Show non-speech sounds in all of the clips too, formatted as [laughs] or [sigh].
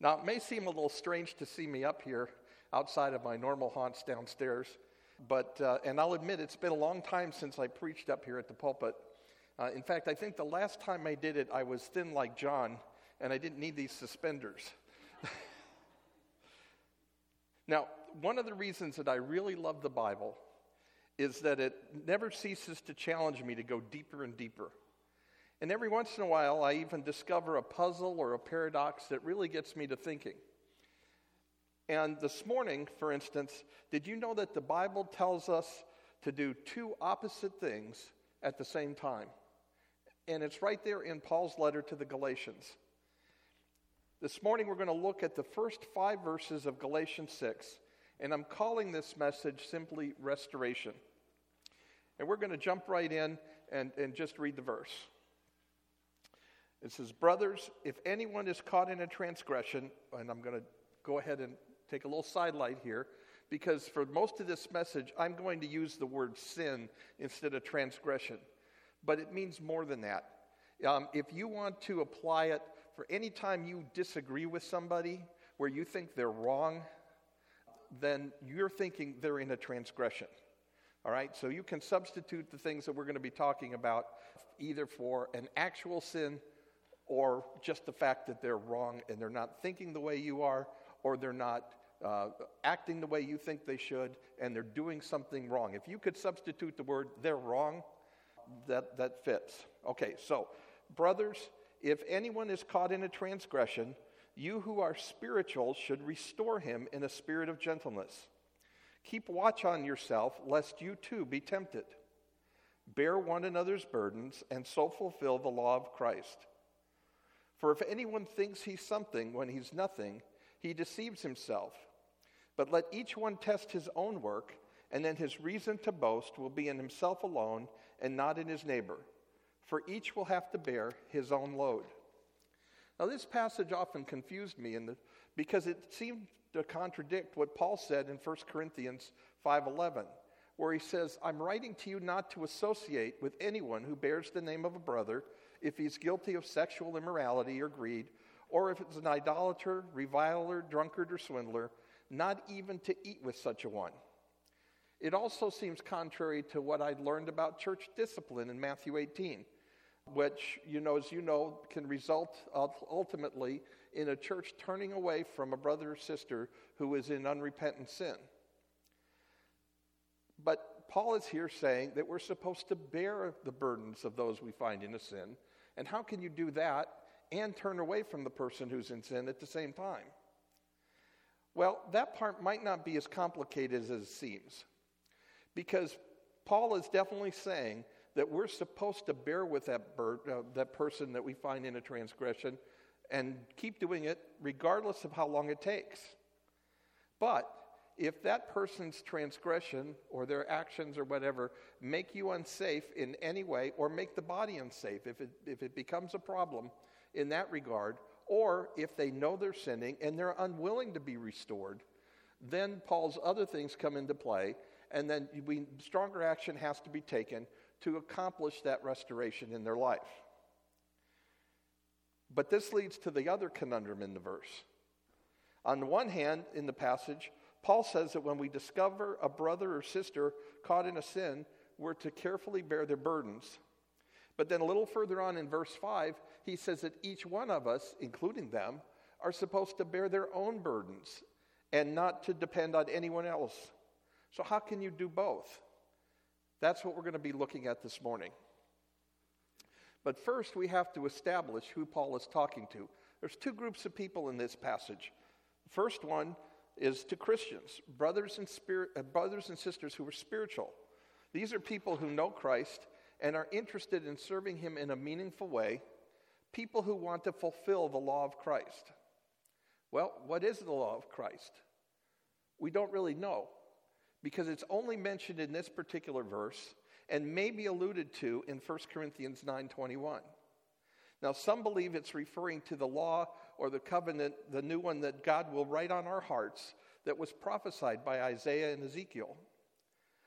Now, it may seem a little strange to see me up here outside of my normal haunts downstairs, but, uh, and I'll admit it's been a long time since I preached up here at the pulpit. Uh, in fact, I think the last time I did it, I was thin like John, and I didn't need these suspenders. [laughs] now, one of the reasons that I really love the Bible is that it never ceases to challenge me to go deeper and deeper. And every once in a while, I even discover a puzzle or a paradox that really gets me to thinking. And this morning, for instance, did you know that the Bible tells us to do two opposite things at the same time? And it's right there in Paul's letter to the Galatians. This morning, we're going to look at the first five verses of Galatians 6, and I'm calling this message simply restoration. And we're going to jump right in and, and just read the verse. It says, Brothers, if anyone is caught in a transgression, and I'm going to go ahead and take a little sidelight here, because for most of this message, I'm going to use the word sin instead of transgression. But it means more than that. Um, if you want to apply it for any time you disagree with somebody where you think they're wrong, then you're thinking they're in a transgression. All right, so you can substitute the things that we're going to be talking about either for an actual sin or just the fact that they're wrong and they're not thinking the way you are, or they're not uh, acting the way you think they should, and they're doing something wrong. If you could substitute the word they're wrong, that, that fits. Okay, so, brothers, if anyone is caught in a transgression, you who are spiritual should restore him in a spirit of gentleness. Keep watch on yourself, lest you too be tempted. Bear one another's burdens, and so fulfill the law of Christ. For if anyone thinks he's something when he's nothing, he deceives himself. But let each one test his own work, and then his reason to boast will be in himself alone and not in his neighbor. For each will have to bear his own load. Now, this passage often confused me the, because it seemed to contradict what Paul said in 1 Corinthians 5:11, where he says, "I'm writing to you not to associate with anyone who bears the name of a brother if he's guilty of sexual immorality or greed, or if it's an idolater, reviler, drunkard, or swindler, not even to eat with such a one. It also seems contrary to what I'd learned about church discipline in Matthew 18, which, you know, as you know, can result ultimately in a church turning away from a brother or sister who is in unrepentant sin. But Paul is here saying that we're supposed to bear the burdens of those we find in a sin and how can you do that and turn away from the person who's in sin at the same time? Well, that part might not be as complicated as it seems. Because Paul is definitely saying that we're supposed to bear with that, uh, that person that we find in a transgression and keep doing it regardless of how long it takes. But if that person's transgression or their actions or whatever make you unsafe in any way or make the body unsafe, if it, if it becomes a problem in that regard, or if they know they're sinning and they're unwilling to be restored, then Paul's other things come into play, and then we, stronger action has to be taken to accomplish that restoration in their life. But this leads to the other conundrum in the verse. On the one hand, in the passage, Paul says that when we discover a brother or sister caught in a sin, we're to carefully bear their burdens. But then a little further on in verse 5, he says that each one of us, including them, are supposed to bear their own burdens and not to depend on anyone else. So, how can you do both? That's what we're going to be looking at this morning. But first, we have to establish who Paul is talking to. There's two groups of people in this passage. The first one is to Christians, brothers and, spirit, uh, brothers and sisters who are spiritual. These are people who know Christ and are interested in serving Him in a meaningful way, people who want to fulfill the law of Christ. Well, what is the law of Christ? We don't really know because it's only mentioned in this particular verse and may be alluded to in 1 Corinthians 9:21. Now some believe it's referring to the law or the covenant, the new one that God will write on our hearts that was prophesied by Isaiah and Ezekiel.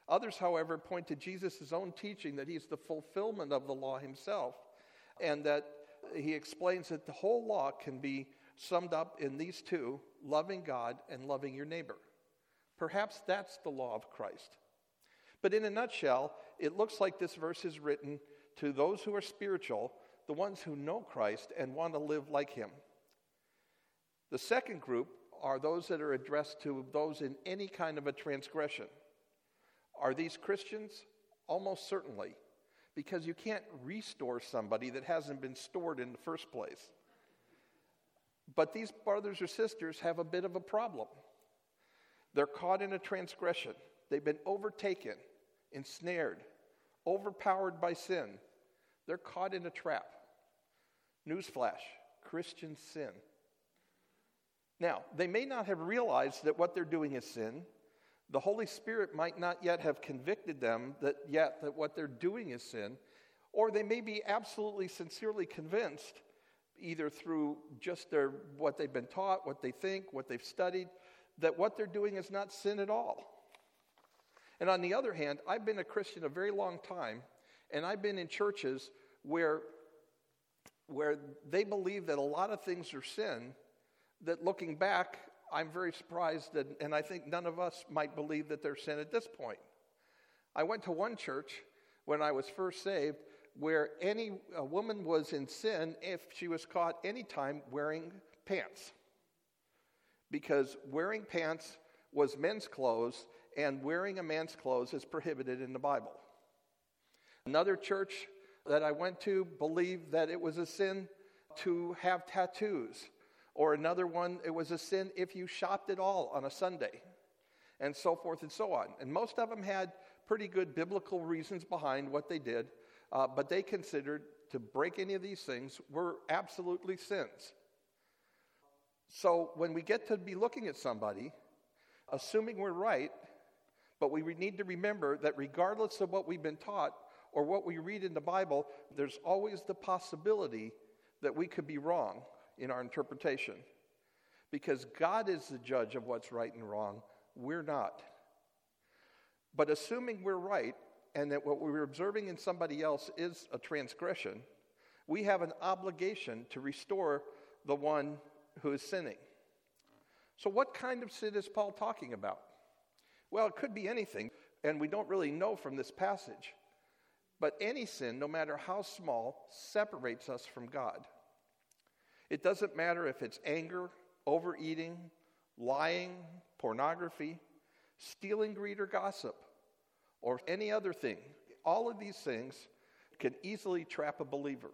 Others, however, point to Jesus' own teaching that he's the fulfillment of the law himself, and that he explains that the whole law can be summed up in these two loving God and loving your neighbor. Perhaps that's the law of Christ. But in a nutshell, it looks like this verse is written to those who are spiritual, the ones who know Christ and want to live like him. The second group are those that are addressed to those in any kind of a transgression. Are these Christians? Almost certainly, because you can't restore somebody that hasn't been stored in the first place. But these brothers or sisters have a bit of a problem. They're caught in a transgression, they've been overtaken, ensnared, overpowered by sin. They're caught in a trap. Newsflash Christians sin. Now, they may not have realized that what they're doing is sin. The Holy Spirit might not yet have convicted them that yet that what they're doing is sin, or they may be absolutely sincerely convinced either through just their what they've been taught, what they think, what they've studied, that what they're doing is not sin at all. And on the other hand, I've been a Christian a very long time, and I've been in churches where where they believe that a lot of things are sin that looking back, I'm very surprised, that, and I think none of us might believe that there's sin at this point. I went to one church when I was first saved where any a woman was in sin if she was caught anytime wearing pants. Because wearing pants was men's clothes, and wearing a man's clothes is prohibited in the Bible. Another church that I went to believed that it was a sin to have tattoos or another one, it was a sin if you shopped at all on a Sunday, and so forth and so on. And most of them had pretty good biblical reasons behind what they did, uh, but they considered to break any of these things were absolutely sins. So when we get to be looking at somebody, assuming we're right, but we need to remember that regardless of what we've been taught or what we read in the Bible, there's always the possibility that we could be wrong in our interpretation. Because God is the judge of what's right and wrong, we're not. But assuming we're right and that what we're observing in somebody else is a transgression, we have an obligation to restore the one who is sinning. So, what kind of sin is Paul talking about? Well, it could be anything, and we don't really know from this passage. But any sin, no matter how small, separates us from God. It doesn't matter if it's anger, overeating, lying, pornography, stealing, greed, or gossip, or any other thing. All of these things can easily trap a believer.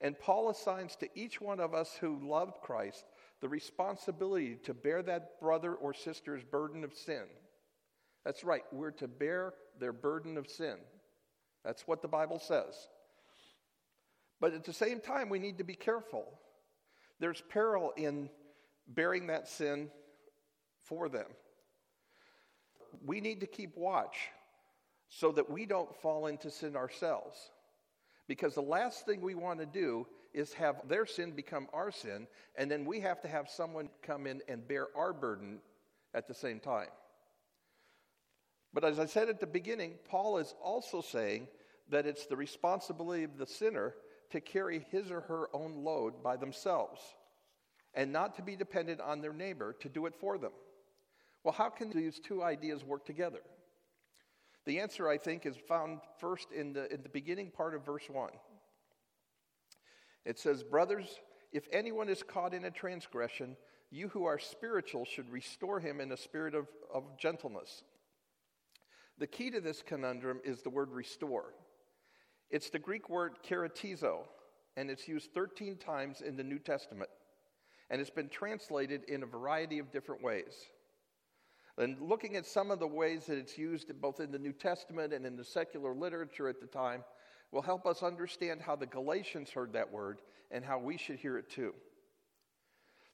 And Paul assigns to each one of us who loved Christ the responsibility to bear that brother or sister's burden of sin. That's right, we're to bear their burden of sin. That's what the Bible says. But at the same time, we need to be careful. There's peril in bearing that sin for them. We need to keep watch so that we don't fall into sin ourselves. Because the last thing we want to do is have their sin become our sin, and then we have to have someone come in and bear our burden at the same time. But as I said at the beginning, Paul is also saying that it's the responsibility of the sinner to carry his or her own load by themselves and not to be dependent on their neighbor to do it for them. Well, how can these two ideas work together? The answer, I think, is found first in the, in the beginning part of verse 1. It says, Brothers, if anyone is caught in a transgression, you who are spiritual should restore him in a spirit of, of gentleness. The key to this conundrum is the word restore. It's the Greek word katartizo, and it's used 13 times in the New Testament, and it's been translated in a variety of different ways. And looking at some of the ways that it's used both in the New Testament and in the secular literature at the time will help us understand how the Galatians heard that word and how we should hear it too.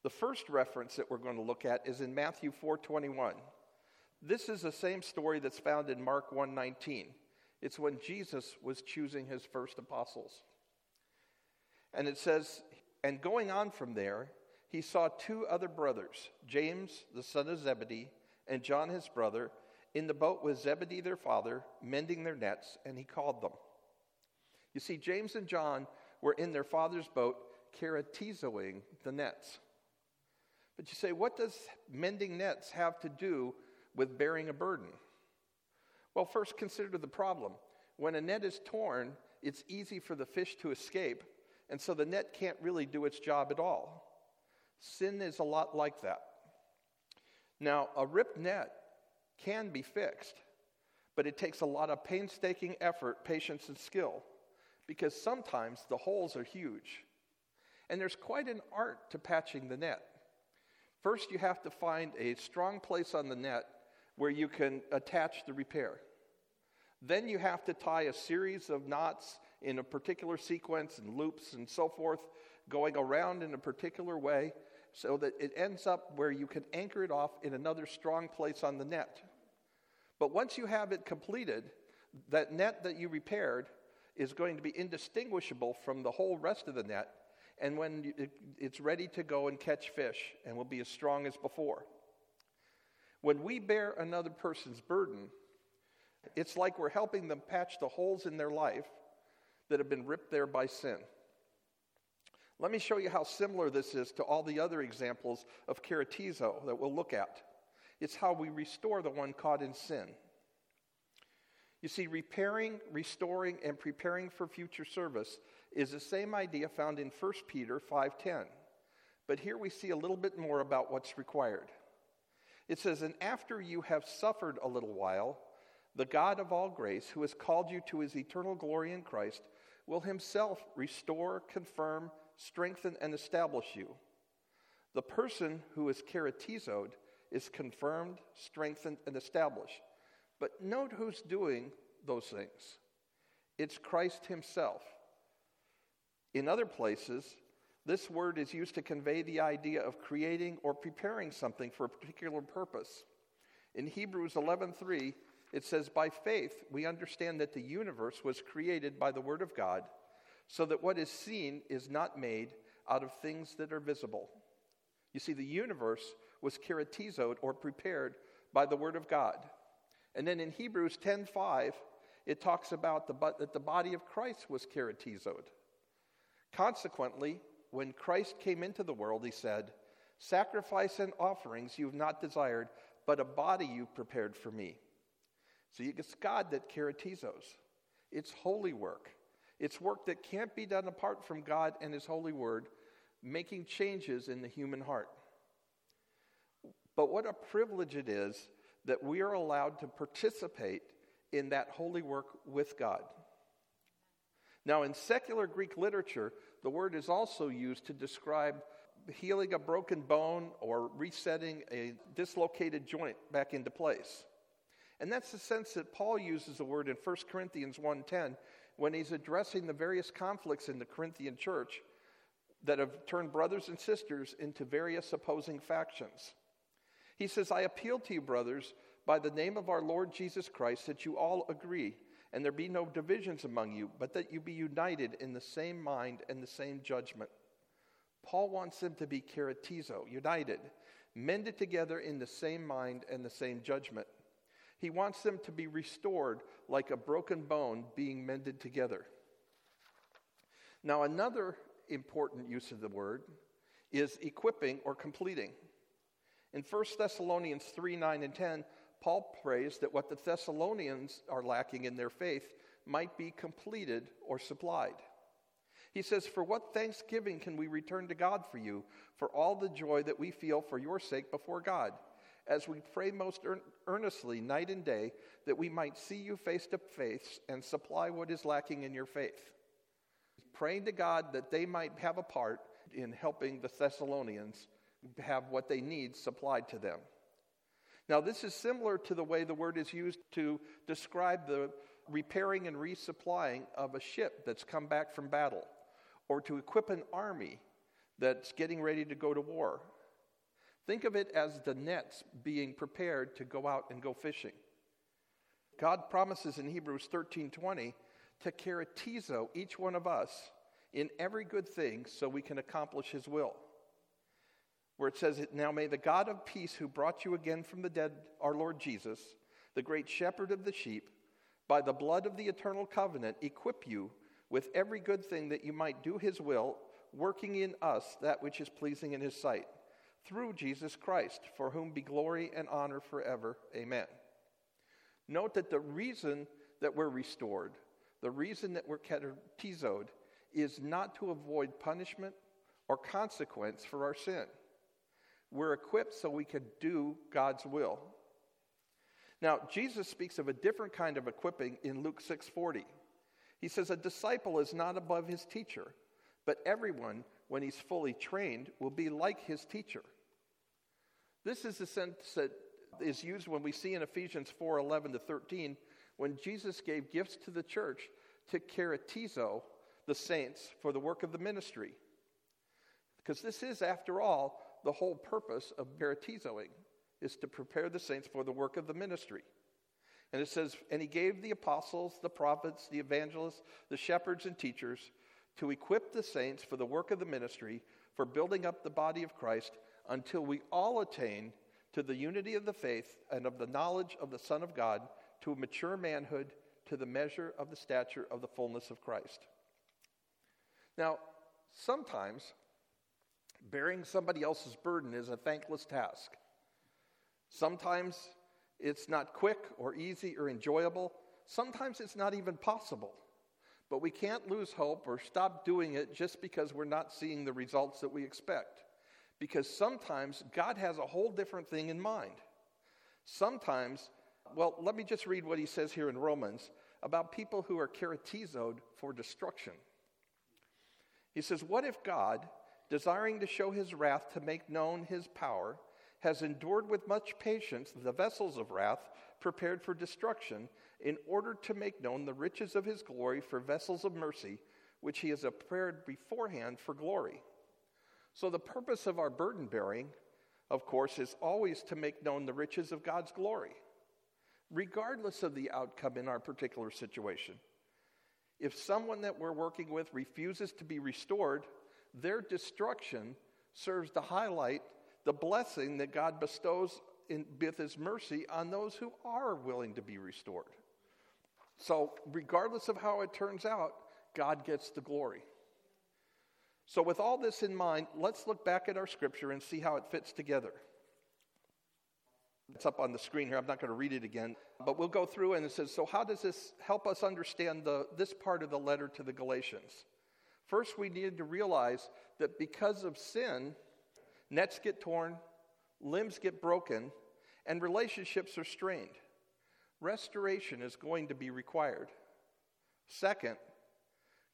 The first reference that we're going to look at is in Matthew 4:21. This is the same story that's found in Mark 1:19. It's when Jesus was choosing his first apostles. And it says, and going on from there, he saw two other brothers, James, the son of Zebedee, and John, his brother, in the boat with Zebedee, their father, mending their nets, and he called them. You see, James and John were in their father's boat katartizoing the nets. But you say, what does mending nets have to do with bearing a burden? Well, first consider the problem. When a net is torn, it's easy for the fish to escape, and so the net can't really do its job at all. Sin is a lot like that. Now, a ripped net can be fixed, but it takes a lot of painstaking effort, patience, and skill because sometimes the holes are huge. And there's quite an art to patching the net. First, you have to find a strong place on the net where you can attach the repair. Then you have to tie a series of knots in a particular sequence and loops and so forth, going around in a particular way so that it ends up where you can anchor it off in another strong place on the net. But once you have it completed, that net that you repaired is going to be indistinguishable from the whole rest of the net. And when it's ready to go and catch fish and will be as strong as before. When we bear another person's burden, it's like we're helping them patch the holes in their life that have been ripped there by sin. Let me show you how similar this is to all the other examples of katartizo that we'll look at. It's how we restore the one caught in sin. You see, repairing, restoring, and preparing for future service is the same idea found in 1 Peter 5:10. But here we see a little bit more about what's required. It says, "And after you have suffered a little while, the God of all grace, who has called you to his eternal glory in Christ, will himself restore, confirm, strengthen, and establish you. The person who is katartizoed is confirmed, strengthened, and established. But note who's doing those things it's Christ Himself. In other places, this word is used to convey the idea of creating or preparing something for a particular purpose. In Hebrews 11:3, it says, "By faith we understand that the universe was created by the word of God." so that what is seen is not made out of things that are visible. You see, the universe was katartizoed or prepared by the Word of God. And then in Hebrews 10:5, it talks about the, that the body of Christ was katartizoed. Consequently, when Christ came into the world, he said, Sacrifice and offerings you have not desired, but a body you prepared for me. So it's God that katartizos. It's holy work. It's work that can't be done apart from God and His holy word, making changes in the human heart. But what a privilege it is that we are allowed to participate in that holy work with God. Now, in secular Greek literature, the word is also used to describe healing a broken bone or resetting a dislocated joint back into place. And that's the sense that Paul uses the word in 1 Corinthians 1:10 when he's addressing the various conflicts in the Corinthian church that have turned brothers and sisters into various opposing factions. He says, I appeal to you, brothers, by the name of our Lord Jesus Christ, that you all agree, and there be no divisions among you, but that you be united in the same mind and the same judgment. Paul wants them to be katartizo, united, mended together in the same mind and the same judgment. He wants them to be restored like a broken bone being mended together. Now, another important use of the word is equipping or completing. In 1 Thessalonians 3 9 and 10, Paul prays that what the Thessalonians are lacking in their faith might be completed or supplied. He says, For what thanksgiving can we return to God for you, for all the joy that we feel for your sake before God? as we pray most earnestly night and day that we might see you face to face and supply what is lacking in your faith. Praying to God that they might have a part in helping the Thessalonians have what they need supplied to them. Now, this is similar to the way the word is used to describe the repairing and resupplying of a ship that's come back from battle, or to equip an army that's getting ready to go to war, Think of it as the nets being prepared to go out and go fishing. God promises in Hebrews 13:20 to katartizo each one of us in every good thing so we can accomplish his will. Where it says, Now may the God of peace who brought you again from the dead, our Lord Jesus, the great shepherd of the sheep, by the blood of the eternal covenant, equip you with every good thing that you might do his will working in us that which is pleasing in his sight, through Jesus Christ, for whom be glory and honor forever. Amen. Note that the reason that we're restored, the reason that we're katartizoed, is not to avoid punishment or consequence for our sin. We're equipped so we can do God's will. Now, Jesus speaks of a different kind of equipping in Luke 6:40. He says a disciple is not above his teacher, but everyone when he's fully trained will be like his teacher. This is the sense that is used when we see in Ephesians 4:11 to 13 when Jesus gave gifts to the church to katartizo the saints for the work of the ministry. Because this is after all the whole purpose of katartizoing is to prepare the saints for the work of the ministry. And it says, And he gave the apostles, the prophets, the evangelists, the shepherds, and teachers to equip the saints for the work of the ministry, for building up the body of Christ, until we all attain to the unity of the faith and of the knowledge of the Son of God, to a mature manhood, to the measure of the stature of the fullness of Christ. Now, sometimes bearing somebody else's burden is a thankless task. Sometimes it's not quick or easy or enjoyable. Sometimes it's not even possible. But we can't lose hope or stop doing it just because we're not seeing the results that we expect. Because sometimes God has a whole different thing in mind. Sometimes, well, let me just read what he says here in Romans about people who are katartizoed for destruction. He says, What if God, desiring to show his wrath to make known his power, has endured with much patience the vessels of wrath prepared for destruction, in order to make known the riches of his glory for vessels of mercy, which he has prepared beforehand for glory. So, the purpose of our burden bearing, of course, is always to make known the riches of God's glory, regardless of the outcome in our particular situation. If someone that we're working with refuses to be restored, their destruction serves to highlight the blessing that God bestows in, with His mercy on those who are willing to be restored. So, regardless of how it turns out, God gets the glory. So, with all this in mind, let's look back at our scripture and see how it fits together. It's up on the screen here. I'm not going to read it again, but we'll go through and it says, So, how does this help us understand the, this part of the letter to the Galatians? First, we need to realize that because of sin, Nets get torn, limbs get broken, and relationships are strained. Restoration is going to be required. Second,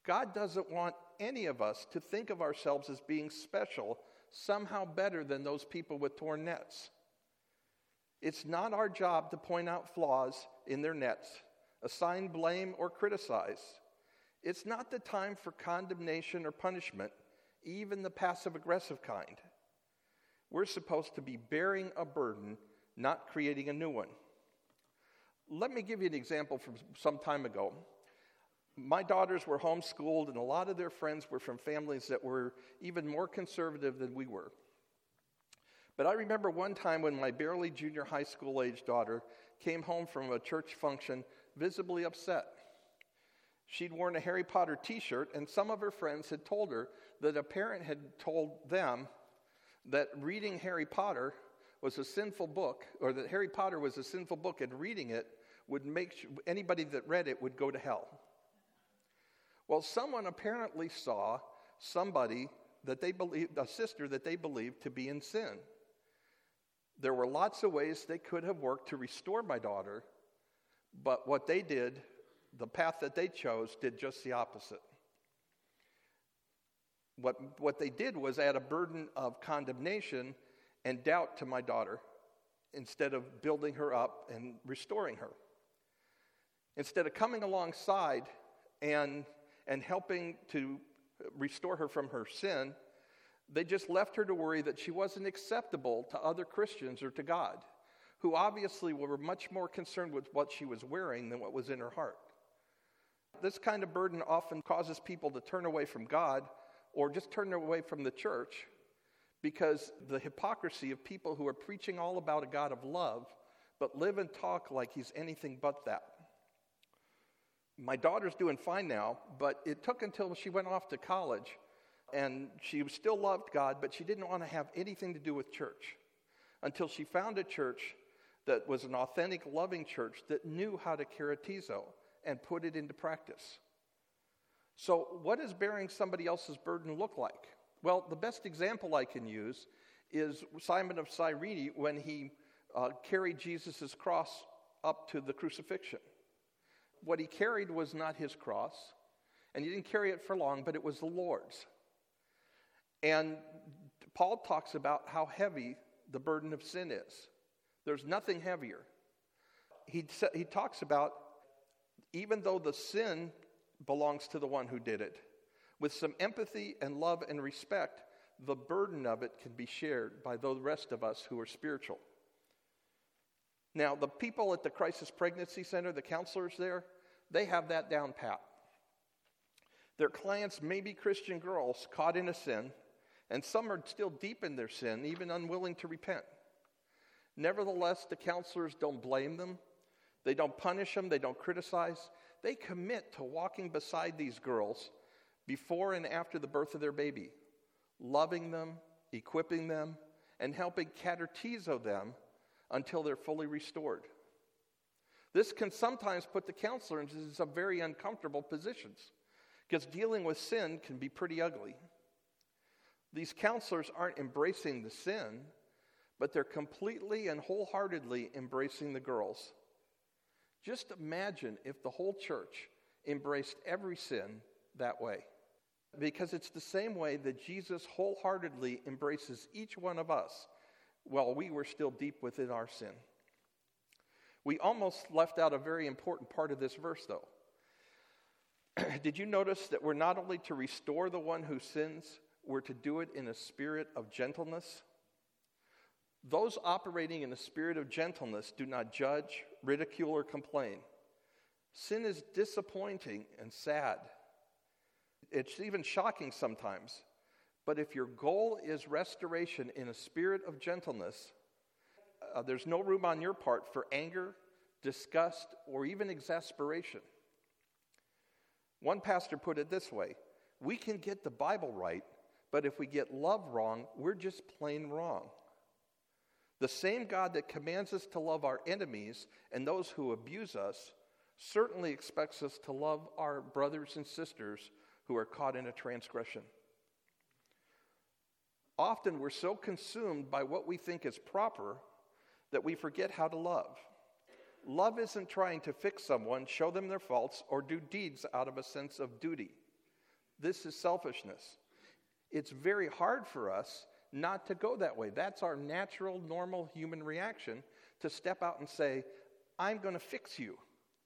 God doesn't want any of us to think of ourselves as being special, somehow better than those people with torn nets. It's not our job to point out flaws in their nets, assign blame, or criticize. It's not the time for condemnation or punishment, even the passive aggressive kind. We're supposed to be bearing a burden, not creating a new one. Let me give you an example from some time ago. My daughters were homeschooled, and a lot of their friends were from families that were even more conservative than we were. But I remember one time when my barely junior high school age daughter came home from a church function visibly upset. She'd worn a Harry Potter t shirt, and some of her friends had told her that a parent had told them that reading Harry Potter was a sinful book, or that Harry Potter was a sinful book, and reading it would make anybody that read it would go to hell. Well, someone apparently saw somebody that they believed, a sister that they believed to be in sin. There were lots of ways they could have worked to restore my daughter, but what they did, the path that they chose, did just the opposite. What, what they did was add a burden of condemnation and doubt to my daughter instead of building her up and restoring her. Instead of coming alongside and, and helping to restore her from her sin, they just left her to worry that she wasn't acceptable to other Christians or to God, who obviously were much more concerned with what she was wearing than what was in her heart. This kind of burden often causes people to turn away from God or just turn away from the church because the hypocrisy of people who are preaching all about a God of love but live and talk like he's anything but that. My daughter's doing fine now, but it took until she went off to college And she still loved God, but she didn't want to have anything to do with church until she found a church that was an authentic, loving church that knew how to katartizo and put it into practice. So, what does bearing somebody else's burden look like? Well, the best example I can use is Simon of Cyrene when he uh, carried Jesus' cross up to the crucifixion. What he carried was not his cross, and he didn't carry it for long, but it was the Lord's. And Paul talks about how heavy the burden of sin is. There's nothing heavier. He, he talks about even though the sin belongs to the one who did it, with some empathy and love and respect, the burden of it can be shared by the rest of us who are spiritual. Now, the people at the Crisis Pregnancy Center, the counselors there, they have that down pat. Their clients may be Christian girls caught in a sin, and some are still deep in their sin, even unwilling to repent. Nevertheless, the counselors don't blame them, they don't punish them, they don't criticize. They commit to walking beside these girls before and after the birth of their baby, loving them, equipping them, and helping katartizo them until they're fully restored. This can sometimes put the counselor into some very uncomfortable positions because dealing with sin can be pretty ugly. These counselors aren't embracing the sin, but they're completely and wholeheartedly embracing the girls. Just imagine if the whole church embraced every sin that way. Because it's the same way that Jesus wholeheartedly embraces each one of us while we were still deep within our sin. We almost left out a very important part of this verse, though. [clears throat] Did you notice that we're not only to restore the one who sins, we're to do it in a spirit of gentleness? Those operating in a spirit of gentleness do not judge, ridicule, or complain. Sin is disappointing and sad. It's even shocking sometimes. But if your goal is restoration in a spirit of gentleness, uh, there's no room on your part for anger, disgust, or even exasperation. One pastor put it this way We can get the Bible right, but if we get love wrong, we're just plain wrong. The same God that commands us to love our enemies and those who abuse us certainly expects us to love our brothers and sisters who are caught in a transgression. Often we're so consumed by what we think is proper that we forget how to love. Love isn't trying to fix someone, show them their faults, or do deeds out of a sense of duty. This is selfishness. It's very hard for us not to go that way. That's our natural, normal human reaction to step out and say, I'm going to fix you.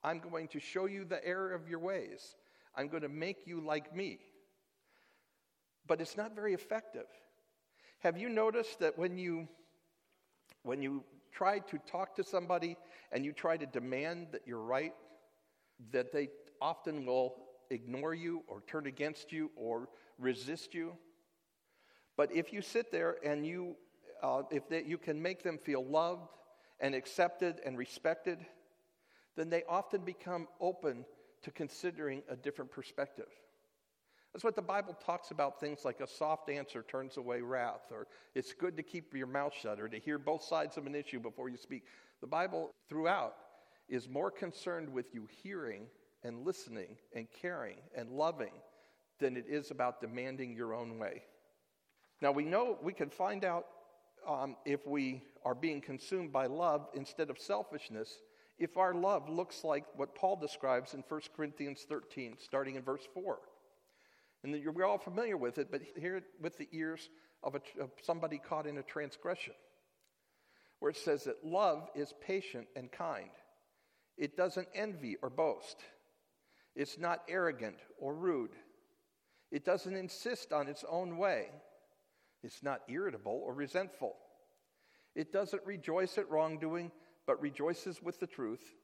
I'm going to show you the error of your ways. I'm going to make you like me. But it's not very effective. Have you noticed that when you when you try to talk to somebody and you try to demand that you're right, that they often will ignore you or turn against you or resist you? But if you sit there and you, uh, if they, you can make them feel loved and accepted and respected, then they often become open to considering a different perspective. That's what the Bible talks about things like a soft answer turns away wrath, or it's good to keep your mouth shut, or to hear both sides of an issue before you speak. The Bible throughout is more concerned with you hearing and listening and caring and loving than it is about demanding your own way. Now, we know we can find out um, if we are being consumed by love instead of selfishness if our love looks like what Paul describes in 1 Corinthians 13, starting in verse 4. And you're all familiar with it, but hear it with the ears of, a, of somebody caught in a transgression, where it says that love is patient and kind. It doesn't envy or boast. It's not arrogant or rude. It doesn't insist on its own way. It's not irritable or resentful. It doesn't rejoice at wrongdoing, but rejoices with the truth.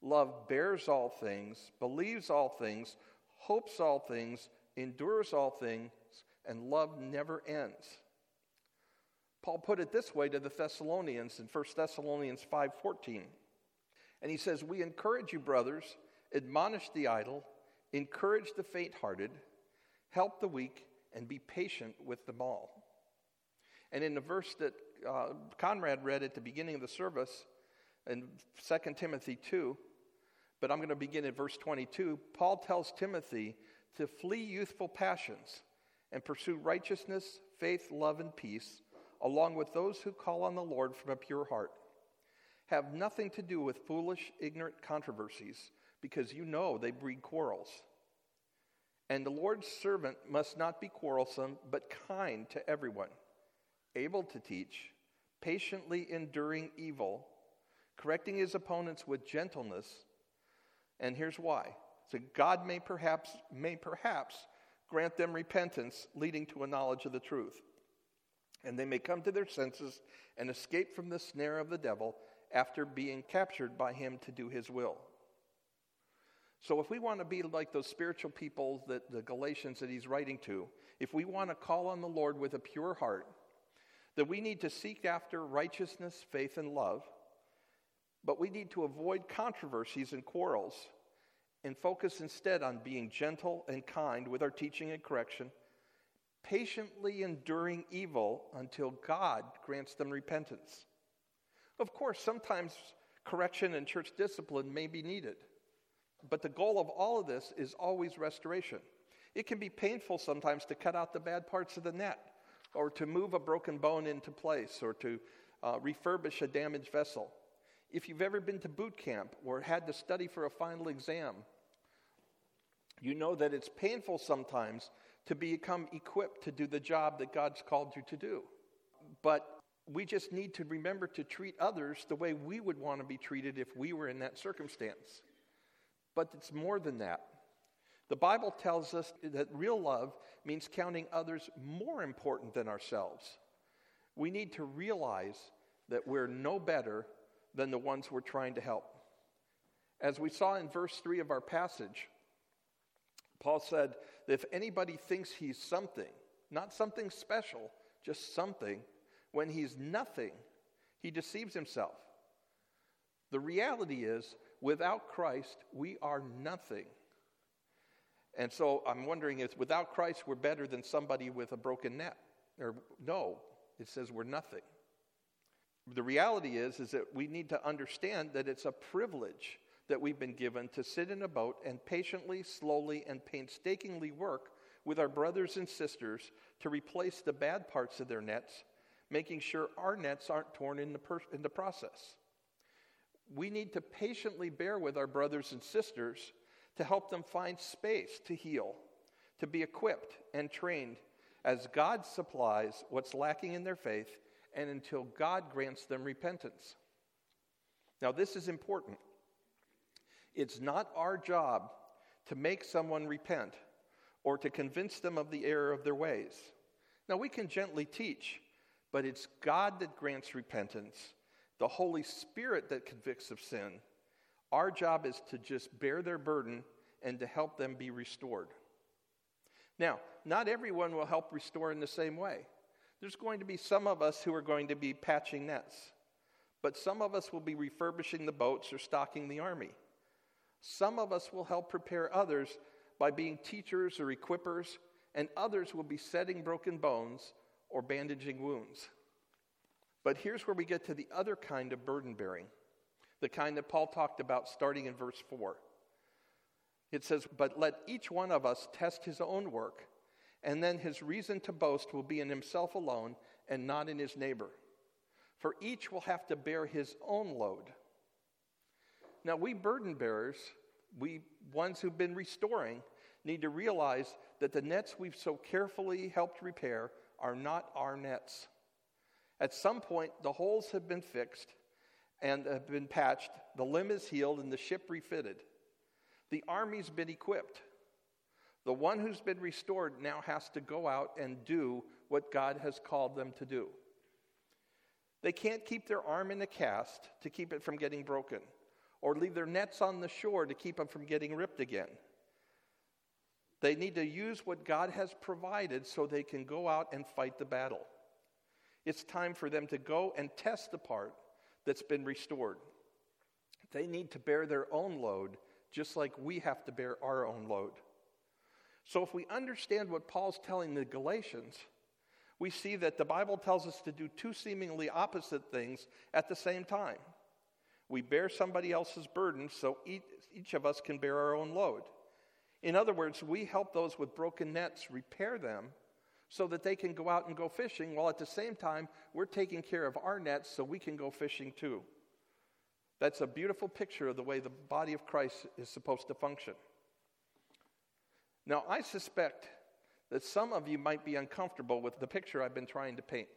Love bears all things, believes all things, hopes all things, endures all things, and love never ends. Paul put it this way to the Thessalonians in 1 Thessalonians 5:14. And he says, "We encourage you, brothers, admonish the idle, encourage the faint-hearted, help the weak, and be patient with them all. And in the verse that uh, Conrad read at the beginning of the service, in 2 Timothy 2, but I'm going to begin at verse 22, Paul tells Timothy to flee youthful passions and pursue righteousness, faith, love, and peace, along with those who call on the Lord from a pure heart. Have nothing to do with foolish, ignorant controversies, because you know they breed quarrels. And the Lord's servant must not be quarrelsome, but kind to everyone, able to teach, patiently enduring evil, correcting his opponents with gentleness. And here's why. So God may perhaps may perhaps grant them repentance leading to a knowledge of the truth. And they may come to their senses and escape from the snare of the devil after being captured by him to do his will. So, if we want to be like those spiritual people that the Galatians that he's writing to, if we want to call on the Lord with a pure heart, that we need to seek after righteousness, faith, and love, but we need to avoid controversies and quarrels and focus instead on being gentle and kind with our teaching and correction, patiently enduring evil until God grants them repentance. Of course, sometimes correction and church discipline may be needed, but the goal of all of this is always restoration. It can be painful sometimes to cut out the bad parts of the net, or to move a broken bone into place, or to uh, refurbish a damaged vessel. If you've ever been to boot camp or had to study for a final exam, you know that it's painful sometimes to become equipped to do the job that God's called you to do. But we just need to remember to treat others the way we would want to be treated if we were in that circumstance. But it's more than that. The Bible tells us that real love means counting others more important than ourselves. We need to realize that we're no better than the ones we're trying to help. As we saw in verse 3 of our passage, Paul said that if anybody thinks he's something, not something special, just something, when he's nothing, he deceives himself. The reality is, without Christ, we are nothing. And so I'm wondering if without Christ, we're better than somebody with a broken net. Or no, it says we're nothing. The reality is, is that we need to understand that it's a privilege that we've been given to sit in a boat and patiently, slowly, and painstakingly work with our brothers and sisters to replace the bad parts of their nets, making sure our nets aren't torn in the, per- in the process. We need to patiently bear with our brothers and sisters to help them find space to heal, to be equipped and trained as God supplies what's lacking in their faith and until God grants them repentance. Now, this is important. It's not our job to make someone repent or to convince them of the error of their ways. Now, we can gently teach, but it's God that grants repentance, the Holy Spirit that convicts of sin. Our job is to just bear their burden and to help them be restored. Now, not everyone will help restore in the same way. There's going to be some of us who are going to be patching nets, but some of us will be refurbishing the boats or stocking the army. Some of us will help prepare others by being teachers or equippers, and others will be setting broken bones or bandaging wounds. But here's where we get to the other kind of burden bearing, the kind that Paul talked about starting in verse 4. It says, But let each one of us test his own work, and then his reason to boast will be in himself alone and not in his neighbor. For each will have to bear his own load. Now, we burden bearers, we ones who've been restoring, need to realize that the nets we've so carefully helped repair are not our nets. At some point, the holes have been fixed and have been patched, the limb is healed, and the ship refitted. The army's been equipped. The one who's been restored now has to go out and do what God has called them to do. They can't keep their arm in a cast to keep it from getting broken or leave their nets on the shore to keep them from getting ripped again. They need to use what God has provided so they can go out and fight the battle. It's time for them to go and test the part that's been restored. They need to bear their own load just like we have to bear our own load. So, if we understand what Paul's telling the Galatians, we see that the Bible tells us to do two seemingly opposite things at the same time. We bear somebody else's burden so each, of us can bear our own load. In other words, we help those with broken nets repair them so that they can go out and go fishing, while at the same time, we're taking care of our nets so we can go fishing too. That's a beautiful picture of the way the body of Christ is supposed to function. Now, I suspect that some of you might be uncomfortable with the picture I've been trying to paint.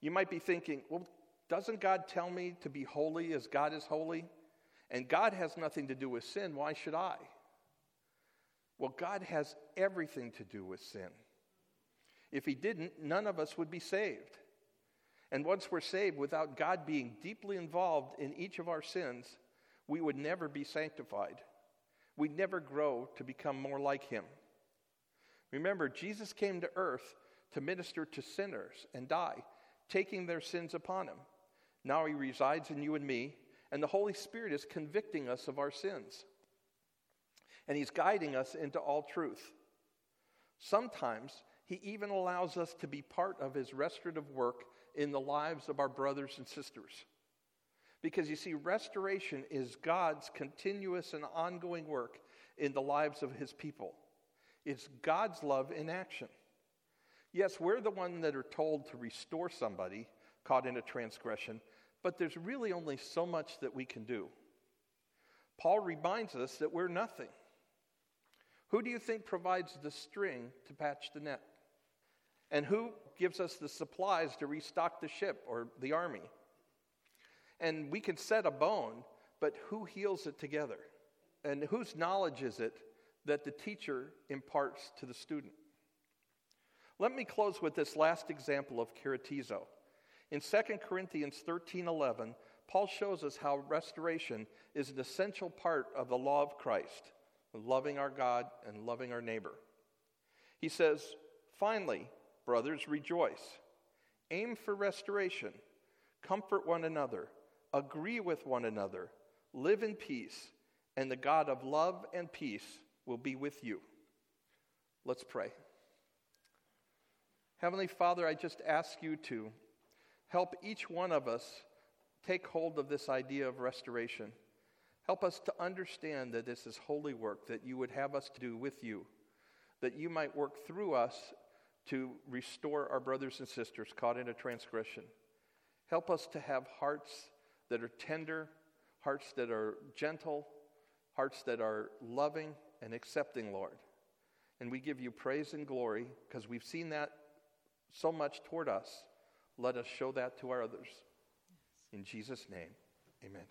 You might be thinking, well, doesn't God tell me to be holy as God is holy? And God has nothing to do with sin. Why should I? Well, God has everything to do with sin. If He didn't, none of us would be saved. And once we're saved, without God being deeply involved in each of our sins, we would never be sanctified. We'd never grow to become more like Him. Remember, Jesus came to earth to minister to sinners and die, taking their sins upon Him. Now He resides in you and me, and the Holy Spirit is convicting us of our sins and He's guiding us into all truth. Sometimes He even allows us to be part of His restorative work in the lives of our brothers and sisters. Because you see, restoration is God's continuous and ongoing work in the lives of His people. It's God's love in action. Yes, we're the one that are told to restore somebody caught in a transgression, but there's really only so much that we can do. Paul reminds us that we're nothing. Who do you think provides the string to patch the net? And who gives us the supplies to restock the ship or the army? And we can set a bone, but who heals it together? And whose knowledge is it that the teacher imparts to the student? Let me close with this last example of katartizo. In 2 Corinthians 13 11, Paul shows us how restoration is an essential part of the law of Christ loving our God and loving our neighbor. He says, finally, brothers, rejoice. Aim for restoration. Comfort one another. Agree with one another. Live in peace. And the God of love and peace will be with you. Let's pray. Heavenly Father, I just ask you to help each one of us take hold of this idea of restoration. Help us to understand that this is holy work that you would have us to do with you, that you might work through us to restore our brothers and sisters caught in a transgression. Help us to have hearts that are tender, hearts that are gentle, hearts that are loving and accepting, Lord. And we give you praise and glory because we've seen that so much toward us. Let us show that to our others. In Jesus' name, amen.